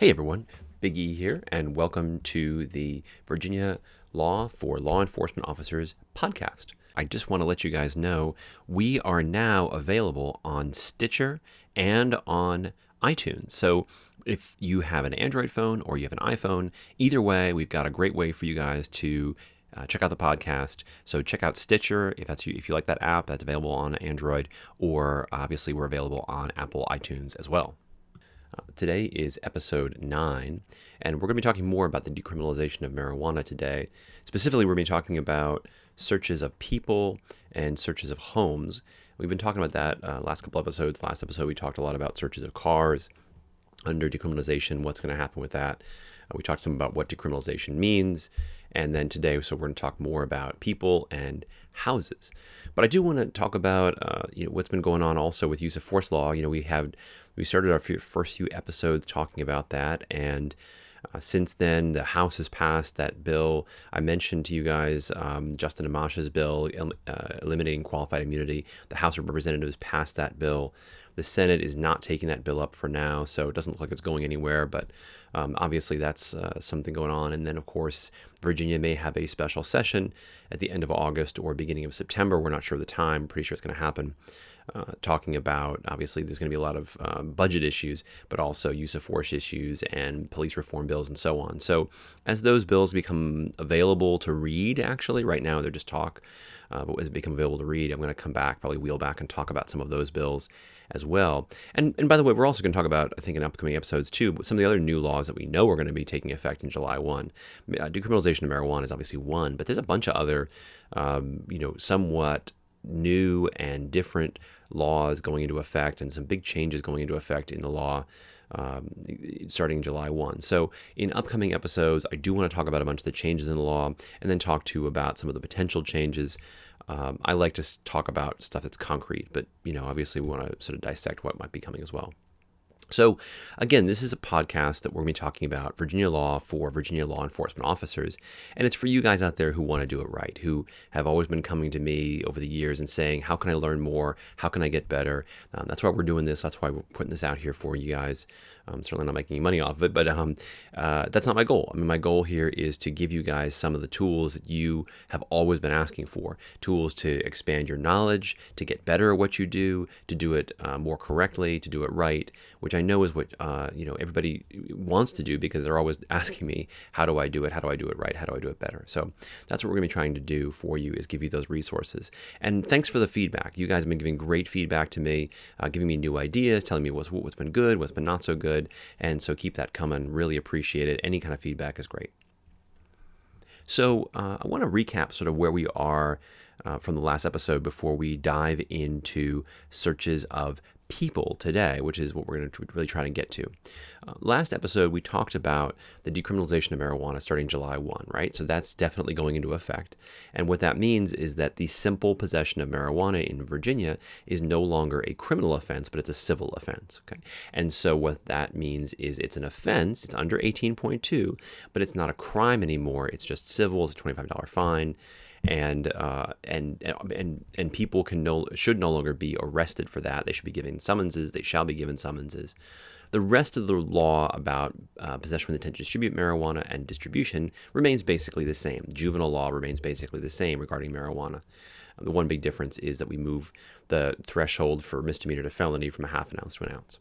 Hey everyone, Big E here, and welcome to the Virginia Law for Law Enforcement Officers podcast. I just want to let you guys know we are now available on Stitcher and on iTunes. So if you have an Android phone or you have an iPhone, either way, we've got a great way for you guys to uh, check out the podcast. So check out Stitcher if that's you, if you like that app. That's available on Android, or obviously we're available on Apple iTunes as well. Today is episode 9, and we're going to be talking more about the decriminalization of marijuana today. Specifically, we're going to be talking about searches of people and searches of homes. We've been talking about that uh, last couple episodes. Last episode, we talked a lot about searches of cars under decriminalization, what's going to happen with that. Uh, we talked some about what decriminalization means. And then today, so we're going to talk more about people and houses. But I do want to talk about uh, you know what's been going on also with use of force law. You know, we have we started our few, first few episodes talking about that, and uh, since then, the House has passed that bill. I mentioned to you guys um, Justin Amash's bill uh, eliminating qualified immunity. The House of Representatives passed that bill. The Senate is not taking that bill up for now, so it doesn't look like it's going anywhere. But um, obviously, that's uh, something going on. And then, of course, Virginia may have a special session at the end of August or beginning of September. We're not sure of the time. Pretty sure it's going to happen. Uh, talking about obviously there's going to be a lot of um, budget issues, but also use of force issues and police reform bills and so on. So as those bills become available to read, actually right now they're just talk, uh, but as it become available to read, I'm going to come back, probably wheel back and talk about some of those bills as well. And and by the way, we're also going to talk about I think in upcoming episodes too, some of the other new laws that we know are going to be taking effect in July one. Uh, decriminalization of marijuana is obviously one, but there's a bunch of other, um, you know, somewhat new and different laws going into effect and some big changes going into effect in the law um, starting July 1. So, in upcoming episodes, I do want to talk about a bunch of the changes in the law and then talk to you about some of the potential changes. Um, I like to talk about stuff that's concrete, but you know, obviously, we want to sort of dissect what might be coming as well. So, again, this is a podcast that we're going to be talking about Virginia law for Virginia law enforcement officers. And it's for you guys out there who want to do it right, who have always been coming to me over the years and saying, How can I learn more? How can I get better? Um, that's why we're doing this. That's why we're putting this out here for you guys. I'm certainly not making any money off of it, but um, uh, that's not my goal. I mean, my goal here is to give you guys some of the tools that you have always been asking for tools to expand your knowledge, to get better at what you do, to do it uh, more correctly, to do it right, which I know is what uh, you know everybody wants to do because they're always asking me, how do I do it? How do I do it right? How do I do it better? So that's what we're going to be trying to do for you is give you those resources. And thanks for the feedback. You guys have been giving great feedback to me, uh, giving me new ideas, telling me what's, what's been good, what's been not so good good. And so keep that coming. Really appreciate it. Any kind of feedback is great. So uh, I want to recap sort of where we are uh, from the last episode before we dive into searches of people today, which is what we're going to really try to get to. Uh, last episode, we talked about the decriminalization of marijuana starting July 1, right? So that's definitely going into effect. And what that means is that the simple possession of marijuana in Virginia is no longer a criminal offense, but it's a civil offense, okay? And so what that means is it's an offense, it's under 18.2, but it's not a crime anymore. It's just civil, it's a $25 fine and uh, and and and people can no should no longer be arrested for that. They should be given summonses. They shall be given summonses. The rest of the law about uh, possession with intent to distribute marijuana and distribution remains basically the same. Juvenile law remains basically the same regarding marijuana. The one big difference is that we move the threshold for misdemeanor to felony from a half an ounce to an ounce.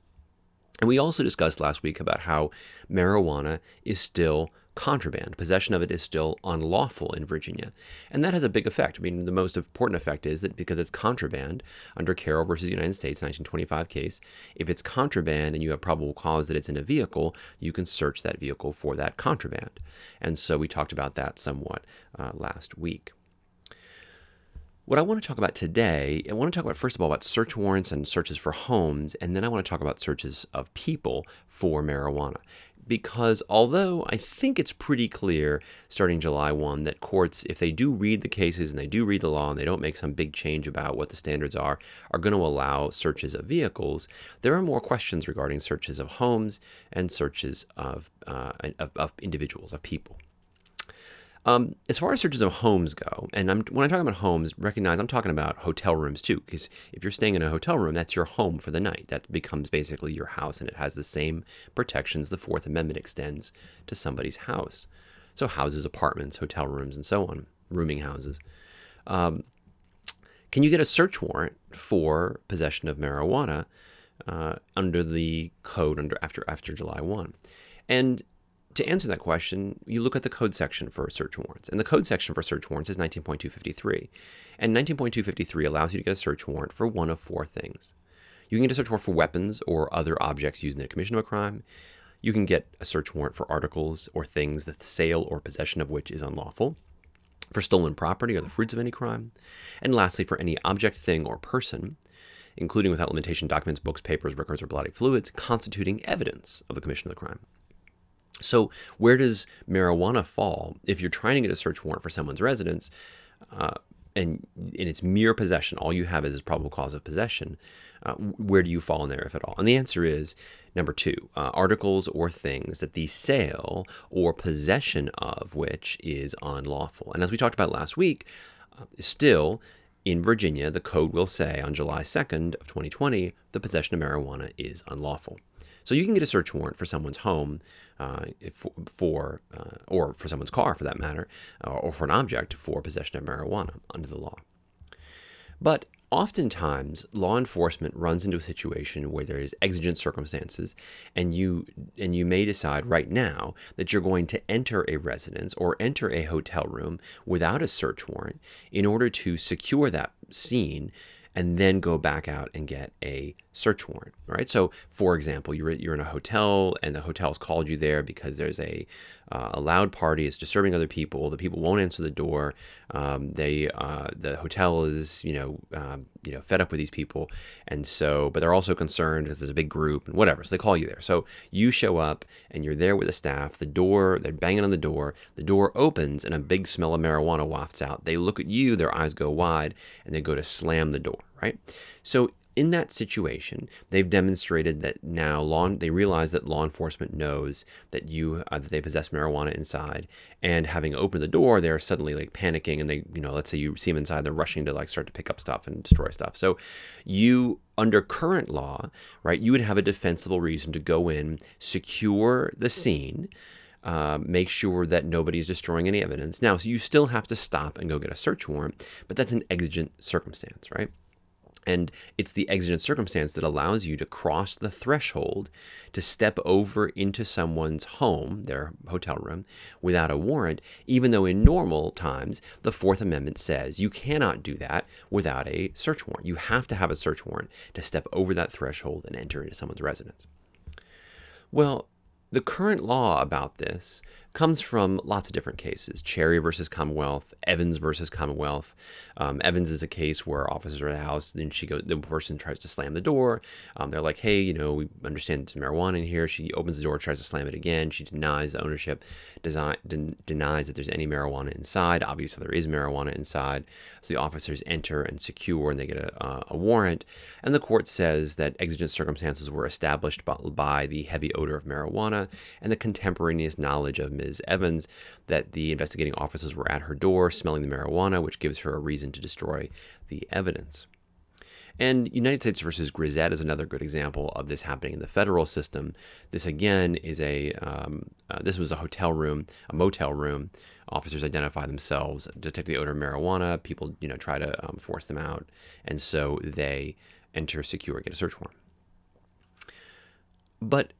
And we also discussed last week about how marijuana is still contraband. Possession of it is still unlawful in Virginia. And that has a big effect. I mean, the most important effect is that because it's contraband under Carroll versus United States, 1925 case, if it's contraband and you have probable cause that it's in a vehicle, you can search that vehicle for that contraband. And so we talked about that somewhat uh, last week. What I want to talk about today, I want to talk about first of all about search warrants and searches for homes, and then I want to talk about searches of people for marijuana because although I think it's pretty clear starting July 1 that courts, if they do read the cases and they do read the law and they don't make some big change about what the standards are, are going to allow searches of vehicles, there are more questions regarding searches of homes and searches of, uh, of, of individuals, of people. Um, as far as searches of homes go, and I'm, when I'm talking about homes, recognize I'm talking about hotel rooms too, because if you're staying in a hotel room, that's your home for the night. That becomes basically your house, and it has the same protections the Fourth Amendment extends to somebody's house. So houses, apartments, hotel rooms, and so on, rooming houses. Um, can you get a search warrant for possession of marijuana uh, under the code under after after July one? And to answer that question, you look at the code section for search warrants. And the code section for search warrants is 19.253. And 19.253 allows you to get a search warrant for one of four things. You can get a search warrant for weapons or other objects used in the commission of a crime. You can get a search warrant for articles or things the sale or possession of which is unlawful, for stolen property or the fruits of any crime, and lastly, for any object, thing, or person, including without limitation documents, books, papers, records, or bloody fluids, constituting evidence of the commission of the crime. So, where does marijuana fall if you're trying to get a search warrant for someone's residence uh, and in its mere possession, all you have is probable cause of possession? Uh, where do you fall in there, if at all? And the answer is number two uh, articles or things that the sale or possession of which is unlawful. And as we talked about last week, uh, still in Virginia, the code will say on July 2nd of 2020, the possession of marijuana is unlawful. So you can get a search warrant for someone's home, uh, for, for uh, or for someone's car, for that matter, uh, or for an object for possession of marijuana under the law. But oftentimes, law enforcement runs into a situation where there is exigent circumstances, and you and you may decide right now that you're going to enter a residence or enter a hotel room without a search warrant in order to secure that scene and then go back out and get a search warrant, right? So, for example, you're, you're in a hotel and the hotel's called you there because there's a, uh, a loud party, it's disturbing other people, the people won't answer the door, um, they, uh, the hotel is, you know, um, you know, fed up with these people, and so, but they're also concerned because there's a big group and whatever, so they call you there. So you show up and you're there with the staff, the door, they're banging on the door, the door opens and a big smell of marijuana wafts out. They look at you, their eyes go wide, and they go to slam the door right? So in that situation, they've demonstrated that now law they realize that law enforcement knows that you uh, that they possess marijuana inside, and having opened the door, they're suddenly like panicking, and they you know let's say you see them inside, they're rushing to like start to pick up stuff and destroy stuff. So you under current law, right, you would have a defensible reason to go in, secure the scene. Uh, make sure that nobody's destroying any evidence. Now, so you still have to stop and go get a search warrant, but that's an exigent circumstance, right? And it's the exigent circumstance that allows you to cross the threshold to step over into someone's home, their hotel room, without a warrant, even though in normal times the Fourth Amendment says you cannot do that without a search warrant. You have to have a search warrant to step over that threshold and enter into someone's residence. Well, the current law about this comes from lots of different cases Cherry versus Commonwealth, Evans versus Commonwealth. Um, Evans is a case where officers are at the house, then she goes, the person tries to slam the door. Um, they're like, hey, you know, we understand there's marijuana in here. She opens the door, tries to slam it again. She denies the ownership, design, den- denies that there's any marijuana inside. Obviously, there is marijuana inside. So the officers enter and secure, and they get a, uh, a warrant. And the court says that exigent circumstances were established by, by the heavy odor of marijuana and the contemporaneous knowledge of Ms. Ms. Evans that the investigating officers were at her door smelling the marijuana, which gives her a reason to destroy the evidence. And United States versus Grissett is another good example of this happening in the federal system. This again is a um, uh, this was a hotel room, a motel room. Officers identify themselves, detect the odor of marijuana. People, you know, try to um, force them out, and so they enter, secure, get a search warrant. But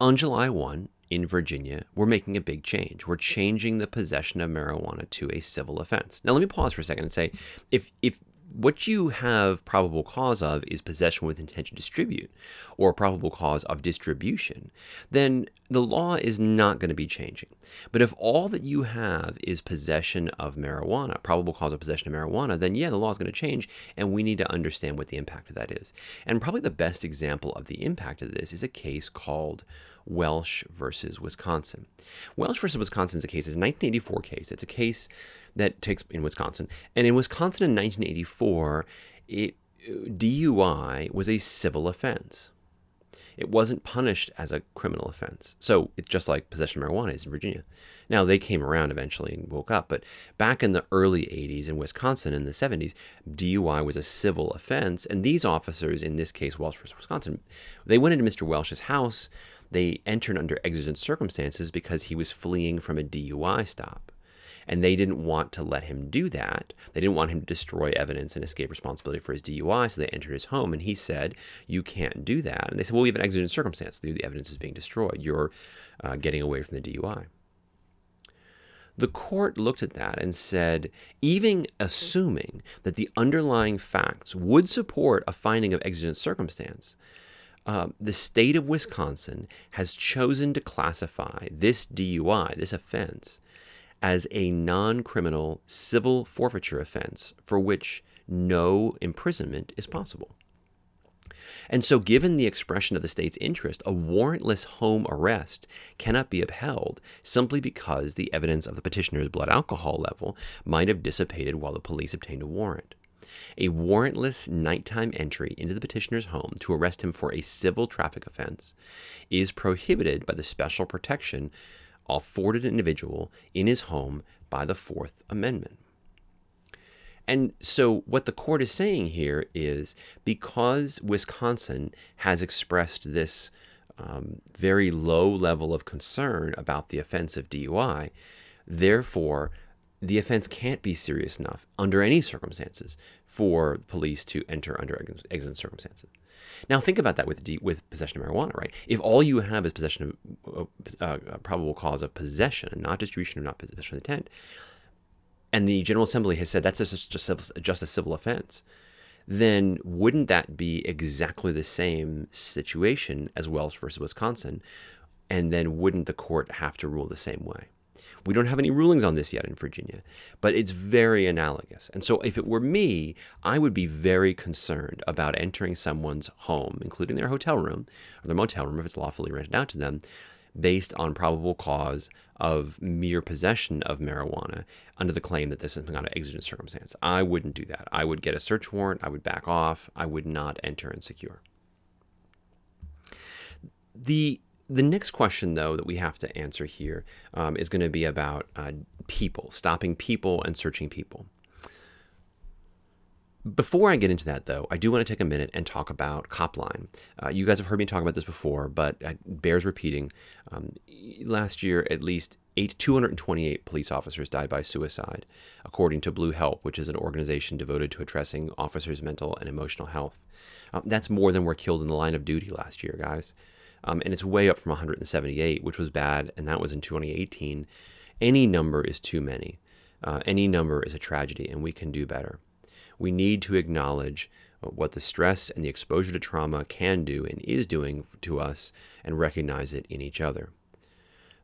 on July 1, in Virginia, we're making a big change. We're changing the possession of marijuana to a civil offense. Now, let me pause for a second and say if, if what you have probable cause of is possession with intent to distribute or probable cause of distribution, then the law is not going to be changing. But if all that you have is possession of marijuana, probable cause of possession of marijuana, then yeah, the law is going to change and we need to understand what the impact of that is. And probably the best example of the impact of this is a case called Welsh versus Wisconsin. Welsh versus Wisconsin is a case, it's a 1984 case. It's a case that takes in Wisconsin. And in Wisconsin in 1984, it, uh, DUI was a civil offense. It wasn't punished as a criminal offense. So it's just like possession of marijuana is in Virginia. Now they came around eventually and woke up, but back in the early 80s in Wisconsin in the 70s, DUI was a civil offense, and these officers, in this case Welsh versus Wisconsin, they went into Mr. Welsh's house. They entered under exigent circumstances because he was fleeing from a DUI stop. And they didn't want to let him do that. They didn't want him to destroy evidence and escape responsibility for his DUI. So they entered his home and he said, You can't do that. And they said, Well, we have an exigent circumstance. The evidence is being destroyed. You're uh, getting away from the DUI. The court looked at that and said, even assuming that the underlying facts would support a finding of exigent circumstance, uh, the state of Wisconsin has chosen to classify this DUI, this offense, as a non criminal civil forfeiture offense for which no imprisonment is possible. And so, given the expression of the state's interest, a warrantless home arrest cannot be upheld simply because the evidence of the petitioner's blood alcohol level might have dissipated while the police obtained a warrant. A warrantless nighttime entry into the petitioner's home to arrest him for a civil traffic offense is prohibited by the special protection afforded an individual in his home by the Fourth Amendment. And so, what the court is saying here is because Wisconsin has expressed this um, very low level of concern about the offense of DUI, therefore, the offense can't be serious enough under any circumstances for police to enter under exigent circumstances. Now, think about that with D, with possession of marijuana, right? If all you have is possession of uh, a probable cause of possession, not distribution or not possession of intent, and the General Assembly has said that's just, just, just a civil offense, then wouldn't that be exactly the same situation as Welsh versus Wisconsin? And then wouldn't the court have to rule the same way? We don't have any rulings on this yet in Virginia, but it's very analogous. And so, if it were me, I would be very concerned about entering someone's home, including their hotel room or their motel room if it's lawfully rented out to them, based on probable cause of mere possession of marijuana under the claim that this is some kind of exigent circumstance. I wouldn't do that. I would get a search warrant, I would back off, I would not enter and secure. The the next question, though, that we have to answer here um, is going to be about uh, people, stopping people and searching people. Before I get into that, though, I do want to take a minute and talk about Copline. Uh, you guys have heard me talk about this before, but it bears repeating. Um, last year, at least eight, 228 police officers died by suicide, according to Blue Help, which is an organization devoted to addressing officers' mental and emotional health. Um, that's more than were killed in the line of duty last year, guys. Um, and it's way up from 178, which was bad, and that was in 2018. Any number is too many. Uh, any number is a tragedy, and we can do better we need to acknowledge what the stress and the exposure to trauma can do and is doing to us and recognize it in each other.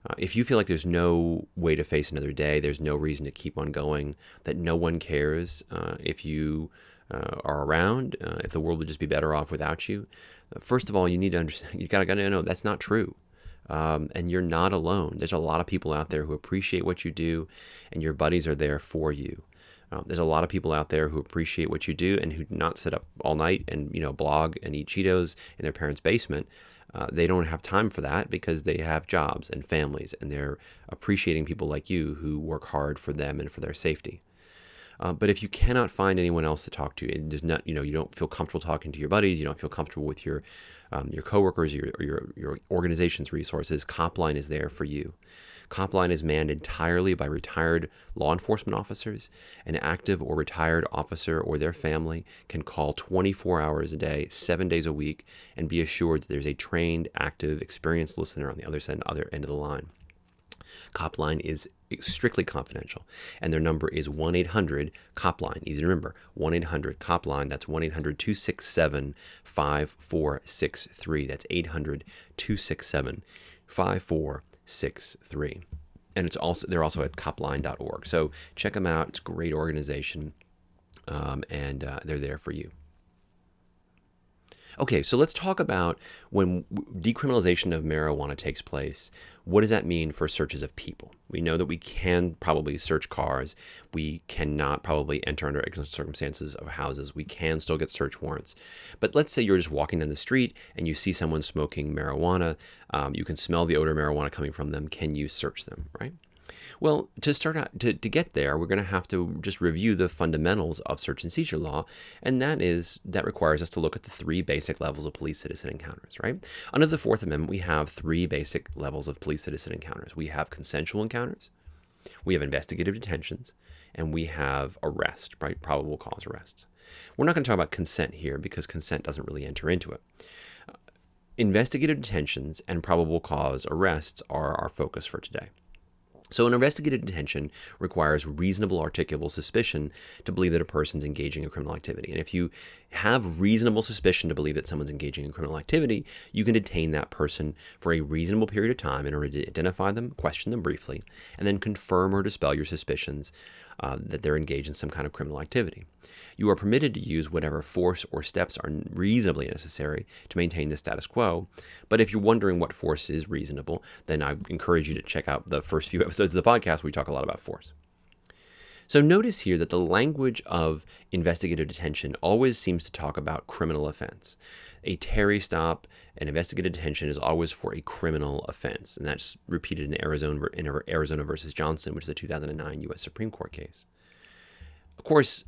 Uh, if you feel like there's no way to face another day, there's no reason to keep on going, that no one cares uh, if you uh, are around, uh, if the world would just be better off without you, first of all, you need to understand, you gotta, gotta know that's not true. Um, and you're not alone. There's a lot of people out there who appreciate what you do, and your buddies are there for you. Um, there's a lot of people out there who appreciate what you do and who do not sit up all night and you know blog and eat Cheetos in their parents' basement. Uh, they don't have time for that because they have jobs and families, and they're appreciating people like you who work hard for them and for their safety. Uh, but if you cannot find anyone else to talk to, and not, you know, you don't feel comfortable talking to your buddies, you don't feel comfortable with your um, your coworkers, your, your your organization's resources, Copline is there for you. Copline is manned entirely by retired law enforcement officers. An active or retired officer or their family can call 24 hours a day, seven days a week, and be assured that there's a trained, active, experienced listener on the other side, other end of the line. Copline is strictly confidential, and their number is 1 800 Copline. Easy to remember 1 800 Copline. That's 1 800 267 5463. That's 800 267 5463. And it's also they're also at copline.org. So check them out. It's a great organization, um, and uh, they're there for you. Okay, so let's talk about when decriminalization of marijuana takes place. What does that mean for searches of people? We know that we can probably search cars. We cannot probably enter under circumstances of houses. We can still get search warrants. But let's say you're just walking down the street and you see someone smoking marijuana. Um, you can smell the odor of marijuana coming from them. Can you search them, right? Well, to start out, to, to get there, we're going to have to just review the fundamentals of search and seizure law. And that is, that requires us to look at the three basic levels of police citizen encounters, right? Under the Fourth Amendment, we have three basic levels of police citizen encounters we have consensual encounters, we have investigative detentions, and we have arrest, right? Probable cause arrests. We're not going to talk about consent here because consent doesn't really enter into it. investigative detentions and probable cause arrests are our focus for today. So, an investigative detention requires reasonable articulable suspicion to believe that a person's engaging in criminal activity. And if you have reasonable suspicion to believe that someone's engaging in criminal activity, you can detain that person for a reasonable period of time in order to identify them, question them briefly, and then confirm or dispel your suspicions uh, that they're engaged in some kind of criminal activity. You are permitted to use whatever force or steps are reasonably necessary to maintain the status quo. But if you're wondering what force is reasonable, then I encourage you to check out the first few episodes of the podcast where we talk a lot about force. So notice here that the language of investigative detention always seems to talk about criminal offense. A Terry stop, an investigative detention is always for a criminal offense, and that's repeated in Arizona in Arizona versus Johnson, which is a 2009 U.S. Supreme Court case. Of course,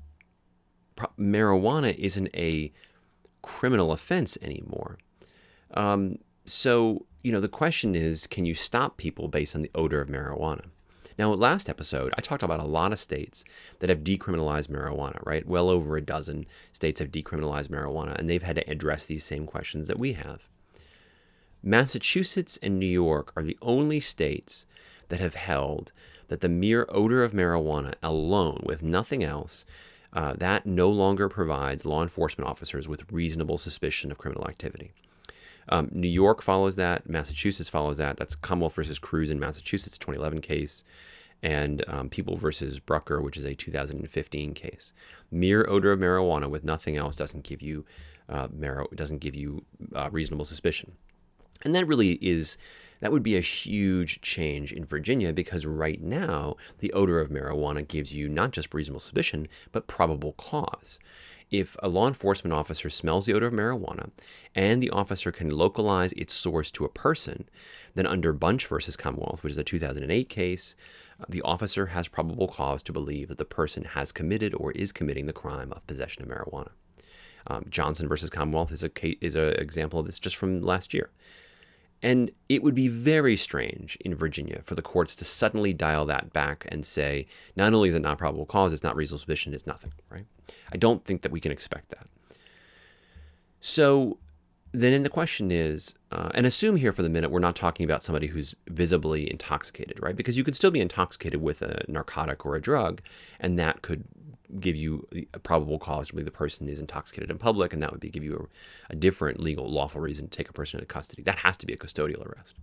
marijuana isn't a criminal offense anymore. Um, so, you know, the question is can you stop people based on the odor of marijuana? Now, last episode, I talked about a lot of states that have decriminalized marijuana, right? Well over a dozen states have decriminalized marijuana, and they've had to address these same questions that we have. Massachusetts and New York are the only states that have held that the mere odor of marijuana alone, with nothing else, uh, that no longer provides law enforcement officers with reasonable suspicion of criminal activity. Um, New York follows that. Massachusetts follows that. That's Commonwealth versus Cruz in Massachusetts, 2011 case, and um, People versus Brucker, which is a 2015 case. Mere odor of marijuana with nothing else doesn't give you uh, mar- doesn't give you uh, reasonable suspicion, and that really is that would be a huge change in Virginia because right now the odor of marijuana gives you not just reasonable suspicion but probable cause if a law enforcement officer smells the odor of marijuana and the officer can localize its source to a person, then under Bunch versus Commonwealth, which is a 2008 case, the officer has probable cause to believe that the person has committed or is committing the crime of possession of marijuana. Um, Johnson versus Commonwealth is a is an example of this just from last year. And it would be very strange in Virginia for the courts to suddenly dial that back and say, not only is it not probable cause, it's not reasonable suspicion, it's nothing, right? I don't think that we can expect that. So then the question is, uh, and assume here for the minute, we're not talking about somebody who's visibly intoxicated, right? Because you could still be intoxicated with a narcotic or a drug, and that could give you a probable cause to believe the person is intoxicated in public, and that would be give you a, a different legal, lawful reason to take a person into custody. That has to be a custodial arrest.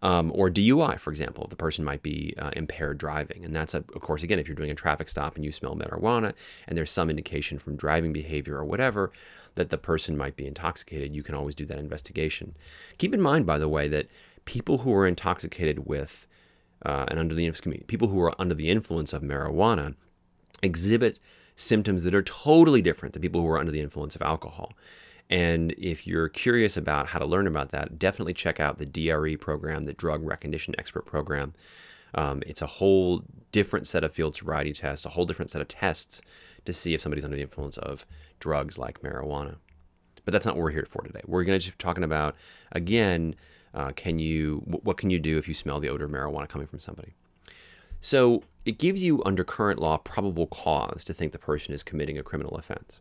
Um, or DUI, for example, the person might be uh, impaired driving. And that's, a, of course, again, if you're doing a traffic stop and you smell marijuana and there's some indication from driving behavior or whatever that the person might be intoxicated, you can always do that investigation. Keep in mind, by the way, that people who are intoxicated with uh, and under the people who are under the influence of marijuana exhibit symptoms that are totally different than people who are under the influence of alcohol. And if you're curious about how to learn about that, definitely check out the DRE program, the Drug Recognition Expert Program. Um, it's a whole different set of field sobriety tests, a whole different set of tests to see if somebody's under the influence of drugs like marijuana. But that's not what we're here for today. We're going to be talking about, again, uh, can you what can you do if you smell the odor of marijuana coming from somebody? So it gives you, under current law, probable cause to think the person is committing a criminal offense.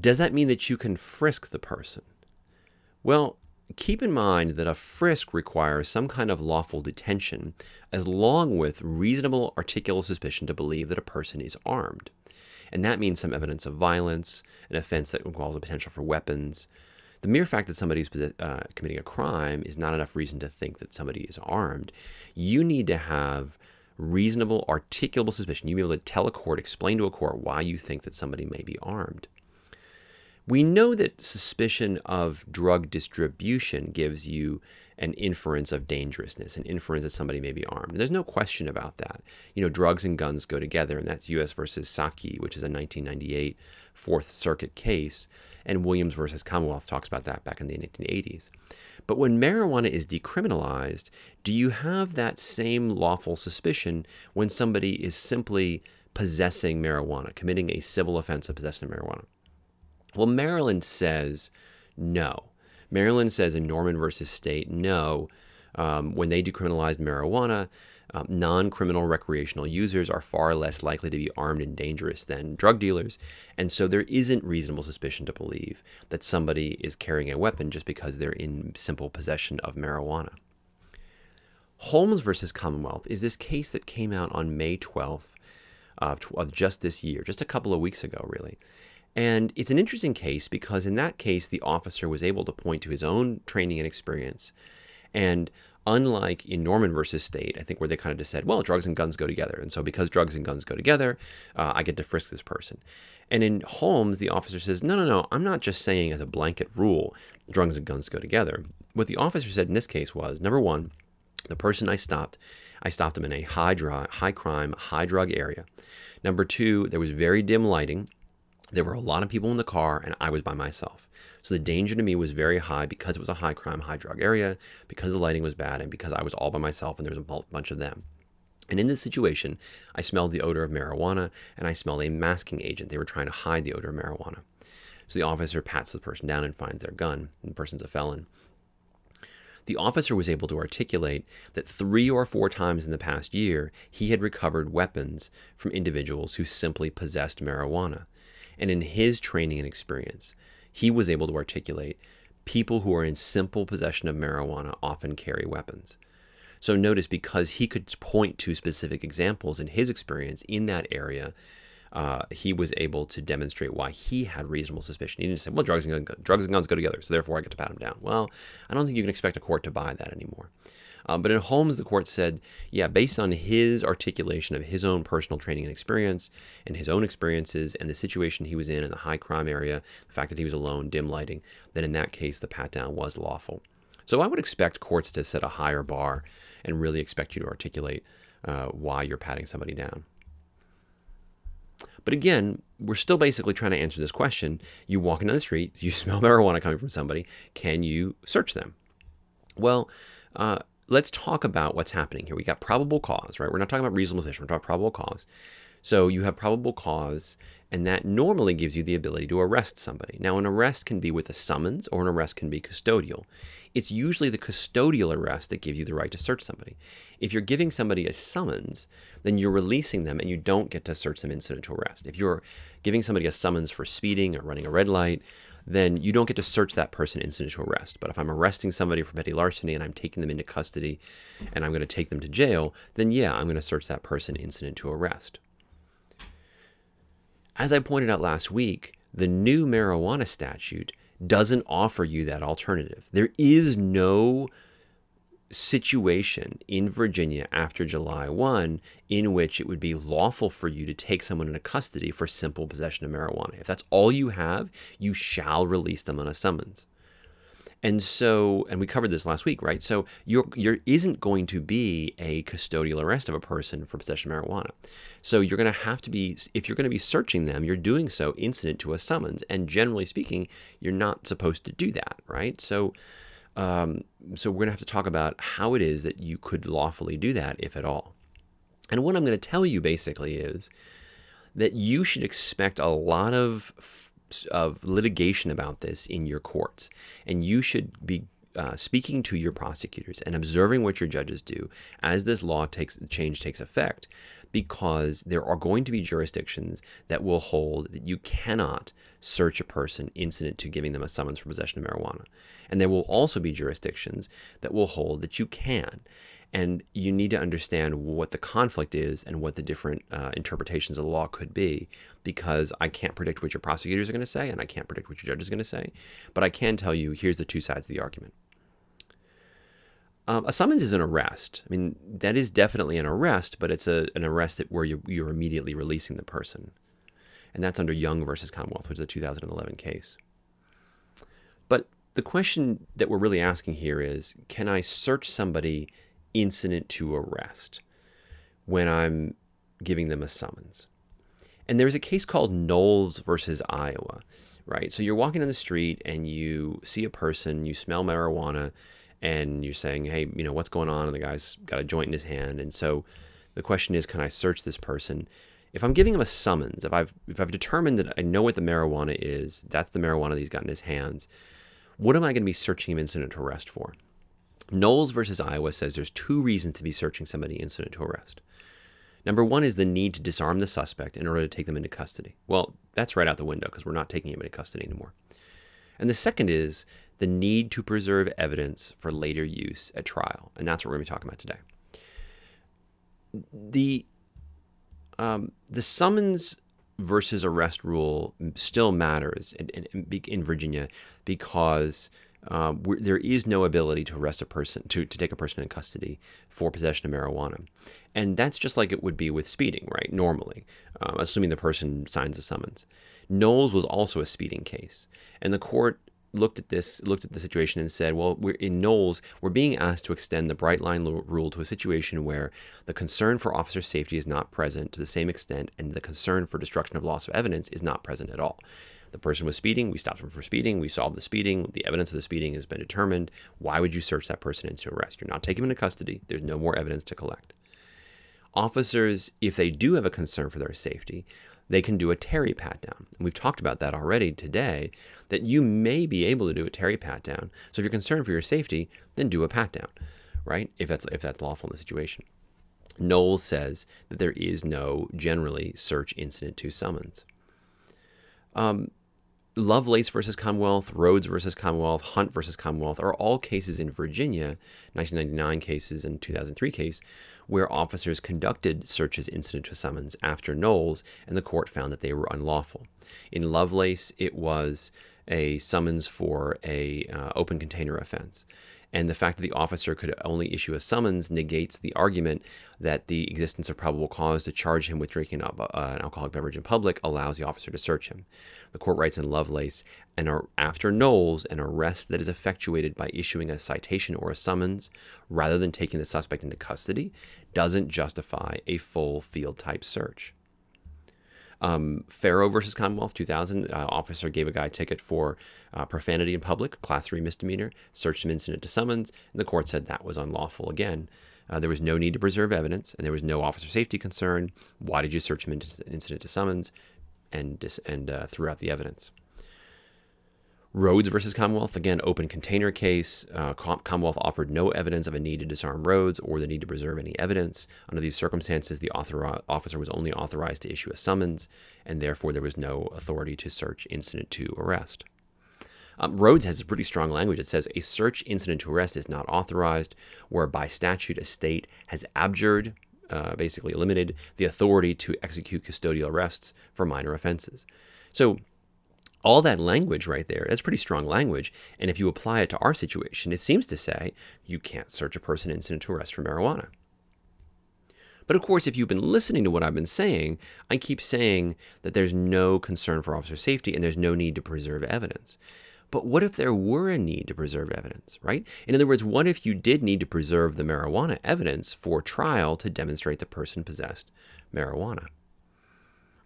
Does that mean that you can frisk the person? Well, keep in mind that a frisk requires some kind of lawful detention, along with reasonable articulable suspicion to believe that a person is armed. And that means some evidence of violence, an offense that involves a potential for weapons, the mere fact that somebody is uh, committing a crime is not enough reason to think that somebody is armed. You need to have reasonable, articulable suspicion. You be able to tell a court, explain to a court why you think that somebody may be armed. We know that suspicion of drug distribution gives you an inference of dangerousness, an inference that somebody may be armed. And there's no question about that. You know, drugs and guns go together, and that's U.S. versus Sakyi, which is a 1998 Fourth Circuit case, and Williams versus Commonwealth talks about that back in the 1980s. But when marijuana is decriminalized, do you have that same lawful suspicion when somebody is simply possessing marijuana, committing a civil offense of possession of marijuana? Well, Maryland says no. Maryland says in Norman versus State, no. Um, when they decriminalized marijuana, um, non criminal recreational users are far less likely to be armed and dangerous than drug dealers. And so there isn't reasonable suspicion to believe that somebody is carrying a weapon just because they're in simple possession of marijuana. Holmes versus Commonwealth is this case that came out on May 12th of, of just this year, just a couple of weeks ago, really. And it's an interesting case because in that case, the officer was able to point to his own training and experience. And unlike in Norman versus State, I think where they kind of just said, well, drugs and guns go together. And so because drugs and guns go together, uh, I get to frisk this person. And in Holmes, the officer says, no, no, no, I'm not just saying as a blanket rule, drugs and guns go together. What the officer said in this case was number one, the person I stopped, I stopped him in a high, dry, high crime, high drug area. Number two, there was very dim lighting. There were a lot of people in the car, and I was by myself. So the danger to me was very high because it was a high crime, high drug area, because the lighting was bad, and because I was all by myself and there was a bunch of them. And in this situation, I smelled the odor of marijuana and I smelled a masking agent. They were trying to hide the odor of marijuana. So the officer pats the person down and finds their gun. And the person's a felon. The officer was able to articulate that three or four times in the past year, he had recovered weapons from individuals who simply possessed marijuana. And in his training and experience, he was able to articulate people who are in simple possession of marijuana often carry weapons. So notice because he could point to specific examples in his experience in that area, uh, he was able to demonstrate why he had reasonable suspicion. He didn't say, "Well, drugs and drugs and guns go together, so therefore I get to pat him down." Well, I don't think you can expect a court to buy that anymore. Um, but in Holmes, the court said, yeah, based on his articulation of his own personal training and experience, and his own experiences, and the situation he was in in the high crime area, the fact that he was alone, dim lighting, then in that case, the pat down was lawful. So I would expect courts to set a higher bar and really expect you to articulate uh, why you're patting somebody down. But again, we're still basically trying to answer this question. You walk into the street, you smell marijuana coming from somebody, can you search them? Well, uh, let's talk about what's happening here. We got probable cause, right? We're not talking about reasonable suspicion, we're talking probable cause. So you have probable cause, and that normally gives you the ability to arrest somebody. Now, an arrest can be with a summons or an arrest can be custodial. It's usually the custodial arrest that gives you the right to search somebody. If you're giving somebody a summons, then you're releasing them and you don't get to search them incident to arrest. If you're giving somebody a summons for speeding or running a red light, then you don't get to search that person incident to arrest. But if I'm arresting somebody for petty larceny and I'm taking them into custody and I'm going to take them to jail, then yeah, I'm going to search that person incident to arrest. As I pointed out last week, the new marijuana statute doesn't offer you that alternative. There is no situation in Virginia after July 1 in which it would be lawful for you to take someone into custody for simple possession of marijuana. If that's all you have, you shall release them on a summons. And so, and we covered this last week, right? So, you're, you're isn't going to be a custodial arrest of a person for possession of marijuana. So, you're going to have to be, if you're going to be searching them, you're doing so incident to a summons. And generally speaking, you're not supposed to do that, right? So, um, so we're going to have to talk about how it is that you could lawfully do that, if at all. And what I'm going to tell you basically is that you should expect a lot of of litigation about this in your courts, and you should be uh, speaking to your prosecutors and observing what your judges do as this law takes change takes effect because there are going to be jurisdictions that will hold that you cannot search a person incident to giving them a summons for possession of marijuana. And there will also be jurisdictions that will hold that you can. And you need to understand what the conflict is and what the different uh, interpretations of the law could be, because I can't predict what your prosecutors are going to say and I can't predict what your judge is going to say. But I can tell you here's the two sides of the argument. Um, a summons is an arrest. I mean, that is definitely an arrest, but it's a, an arrest that where you're, you're immediately releasing the person. And that's under Young versus Commonwealth, which is a 2011 case. But the question that we're really asking here is can I search somebody incident to arrest when I'm giving them a summons? And there's a case called Knowles versus Iowa, right? So you're walking down the street and you see a person, you smell marijuana, and you're saying, hey, you know, what's going on? And the guy's got a joint in his hand. And so the question is, can I search this person? If I'm giving him a summons, if I've if I've determined that I know what the marijuana is, that's the marijuana that he's got in his hands, what am I going to be searching him incident to arrest for? Knowles versus Iowa says there's two reasons to be searching somebody incident to arrest. Number one is the need to disarm the suspect in order to take them into custody. Well, that's right out the window because we're not taking him into custody anymore. And the second is the need to preserve evidence for later use at trial. And that's what we're going to be talking about today. The, um, the summons versus arrest rule still matters in, in, in Virginia because um, there is no ability to arrest a person, to, to take a person in custody for possession of marijuana. And that's just like it would be with speeding, right? Normally, um, assuming the person signs a summons. Knowles was also a speeding case. And the court looked at this, looked at the situation and said, well, we're in Knowles, we're being asked to extend the bright line rule to a situation where the concern for officer safety is not present to the same extent and the concern for destruction of loss of evidence is not present at all. The person was speeding. We stopped him for speeding. We solved the speeding. The evidence of the speeding has been determined. Why would you search that person into arrest? You're not taking him into custody. There's no more evidence to collect. Officers, if they do have a concern for their safety, they can do a Terry pat down. And we've talked about that already today, that you may be able to do a Terry pat down. So if you're concerned for your safety, then do a pat down, right? If that's if that's lawful in the situation. Knowles says that there is no generally search incident to summons. Um, Lovelace versus Commonwealth, Rhodes versus Commonwealth, Hunt versus Commonwealth are all cases in Virginia, 1999 cases and 2003 case, where officers conducted searches incident to summons after Knowles, and the court found that they were unlawful. In Lovelace, it was a summons for a uh, open container offense. And the fact that the officer could only issue a summons negates the argument that the existence of probable cause to charge him with drinking uh, an alcoholic beverage in public allows the officer to search him. The court writes in Lovelace, and after Knowles, an arrest that is effectuated by issuing a citation or a summons rather than taking the suspect into custody doesn't justify a full field type search. Um, Farrow versus Commonwealth 2000, uh, officer gave a guy a ticket for uh, profanity in public, class three misdemeanor, searched him incident to summons, and the court said that was unlawful again. Uh, there was no need to preserve evidence, and there was no officer safety concern. Why did you search him incident to summons, and dis- and uh, threw out the evidence? Rhodes versus Commonwealth, again, open container case. Uh, Commonwealth offered no evidence of a need to disarm Rhodes or the need to preserve any evidence. Under these circumstances, the author- officer was only authorized to issue a summons, and therefore there was no authority to search incident to arrest. Um, Rhodes has a pretty strong language. It says a search incident to arrest is not authorized, where by statute a state has abjured, uh, basically eliminated, the authority to execute custodial arrests for minor offenses. So all that language right there, that's pretty strong language. And if you apply it to our situation, it seems to say you can't search a person incident to arrest for marijuana. But of course, if you've been listening to what I've been saying, I keep saying that there's no concern for officer safety and there's no need to preserve evidence. But what if there were a need to preserve evidence, right? In other words, what if you did need to preserve the marijuana evidence for trial to demonstrate the person possessed marijuana?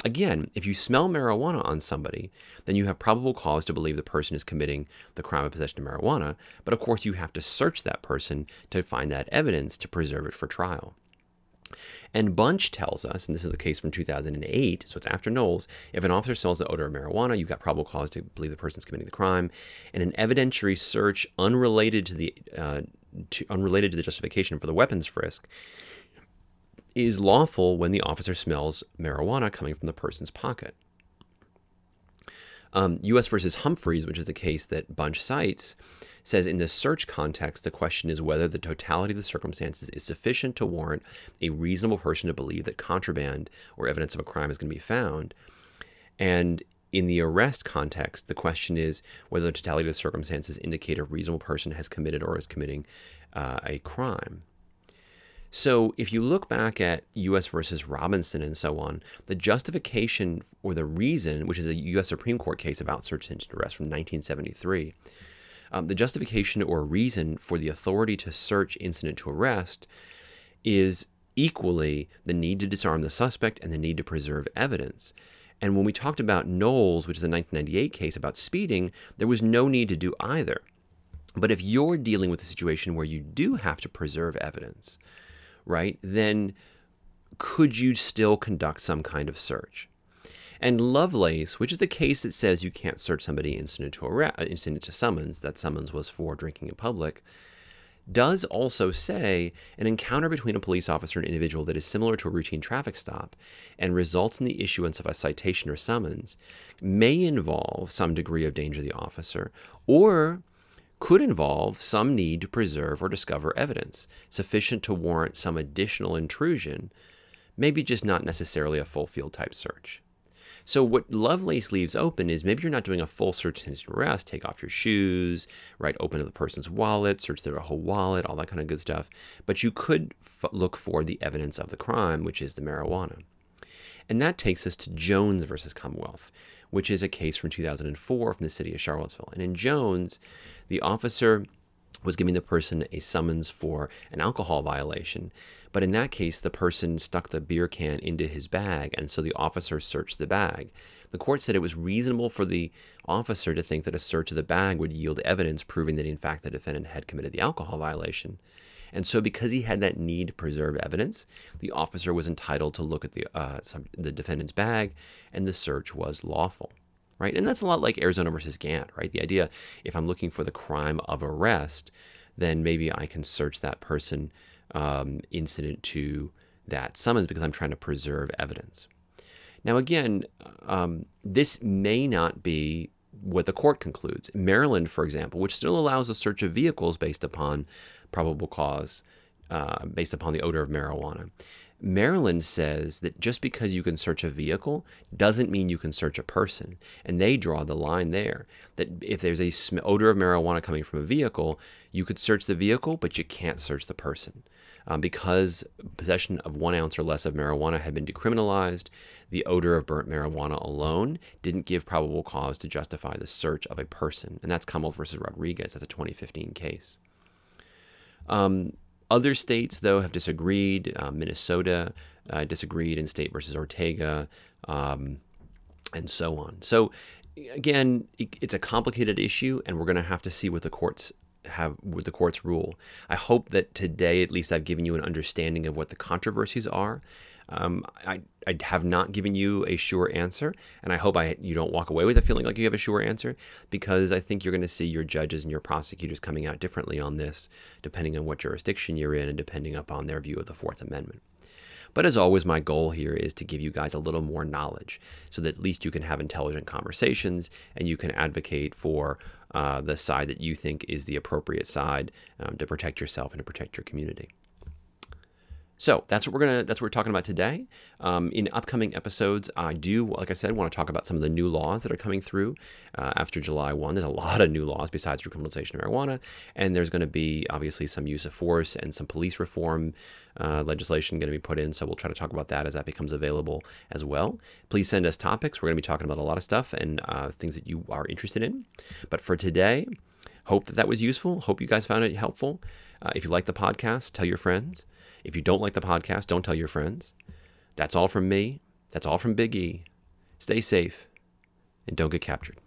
Again, if you smell marijuana on somebody, then you have probable cause to believe the person is committing the crime of possession of marijuana. But of course, you have to search that person to find that evidence to preserve it for trial. And Bunch tells us, and this is the case from 2008, so it's after Knowles, if an officer smells the odor of marijuana, you've got probable cause to believe the person's committing the crime. And an evidentiary search unrelated to the uh, to, unrelated to the justification for the weapons frisk is lawful when the officer smells marijuana coming from the person's pocket. Um, U.S. versus Humphries, which is the case that Bunch cites, says in the search context, the question is whether the totality of the circumstances is sufficient to warrant a reasonable person to believe that contraband or evidence of a crime is going to be found. And in the arrest context, the question is whether the totality of the circumstances indicate a reasonable person has committed or is committing uh, a crime. So if you look back at U.S. versus Robinson and so on, the justification or the reason, which is a U.S. Supreme Court case about search and arrest from 1973, Um, the justification or reason for the authority to search incident to arrest is equally the need to disarm the suspect and the need to preserve evidence. And when we talked about Knowles, which is a 1998 case about speeding, there was no need to do either. But if you're dealing with a situation where you do have to preserve evidence, right, then could you still conduct some kind of search? And Lovelace, which is the case that says you can't search somebody incident to arrest, uh, incident to summons, that summons was for drinking in public, does also say an encounter between a police officer and an individual that is similar to a routine traffic stop and results in the issuance of a citation or summons may involve some degree of danger to the officer or could involve some need to preserve or discover evidence sufficient to warrant some additional intrusion, maybe just not necessarily a full field type search. So what Lovelace leaves open is maybe you're not doing a full search and arrest, take off your shoes, right, open to the person's wallet, search their whole wallet, all that kind of good stuff. But you could f- look for the evidence of the crime, which is the marijuana. And that takes us to Jones versus Commonwealth, which is a case from 2004 from the city of Charlottesville. And in Jones, the officer was giving the person a summons for an alcohol violation. But in that case, the person stuck the beer can into his bag, and so the officer searched the bag. The court said it was reasonable for the officer to think that a search of the bag would yield evidence proving that, in fact, the defendant had committed the alcohol violation. And so, because he had that need to preserve evidence, the officer was entitled to look at the, uh, some, the defendant's bag, and the search was lawful right? And that's a lot like Arizona versus Gant, right? The idea if I'm looking for the crime of arrest, then maybe I can search that person um, incident to that summons because I'm trying to preserve evidence. Now, again, um, this may not be what the court concludes. Maryland, for example, which still allows a search of vehicles based upon probable cause, uh, based upon the odor of marijuana. Maryland says that just because you can search a vehicle doesn't mean you can search a person. And they draw the line there that if there's a sm- odor of marijuana coming from a vehicle, you could search the vehicle, but you can't search the person. Um, because possession of one ounce or less of marijuana had been decriminalized, the odor of burnt marijuana alone didn't give probable cause to justify the search of a person. And that's Commonwealth versus Rodriguez. That's a 2015 case. Um, other states, though, have disagreed. Uh, Minnesota uh, disagreed in State versus Ortega, um, and so on. So, again, it, it's a complicated issue, and we're going to have to see what the courts have what the courts rule. I hope that today, at least, I've given you an understanding of what the controversies are. Um, I, I have not given you a sure answer, and I hope I you don't walk away with a feeling like you have a sure answer, because I think you're going to see your judges and your prosecutors coming out differently on this, depending on what jurisdiction you're in and depending upon their view of the Fourth Amendment. But as always, my goal here is to give you guys a little more knowledge so that at least you can have intelligent conversations and you can advocate for uh, the side that you think is the appropriate side um, to protect yourself and to protect your community. So that's what we're gonna that's what we're talking about today. Um, in upcoming episodes, I do, like I said, want to talk about some of the new laws that are coming through uh, after July one. There's a lot of new laws besides decriminalization of marijuana, and there's going to be obviously some use of force and some police reform uh, legislation going to be put in. So we'll try to talk about that as that becomes available as well. Please send us topics. We're going to be talking about a lot of stuff and uh, things that you are interested in. But for today, hope that that was useful. Hope you guys found it helpful. Uh, if you like the podcast, tell your friends. If you don't like the podcast, don't tell your friends. That's all from me. That's all from Big E. Stay safe and don't get captured.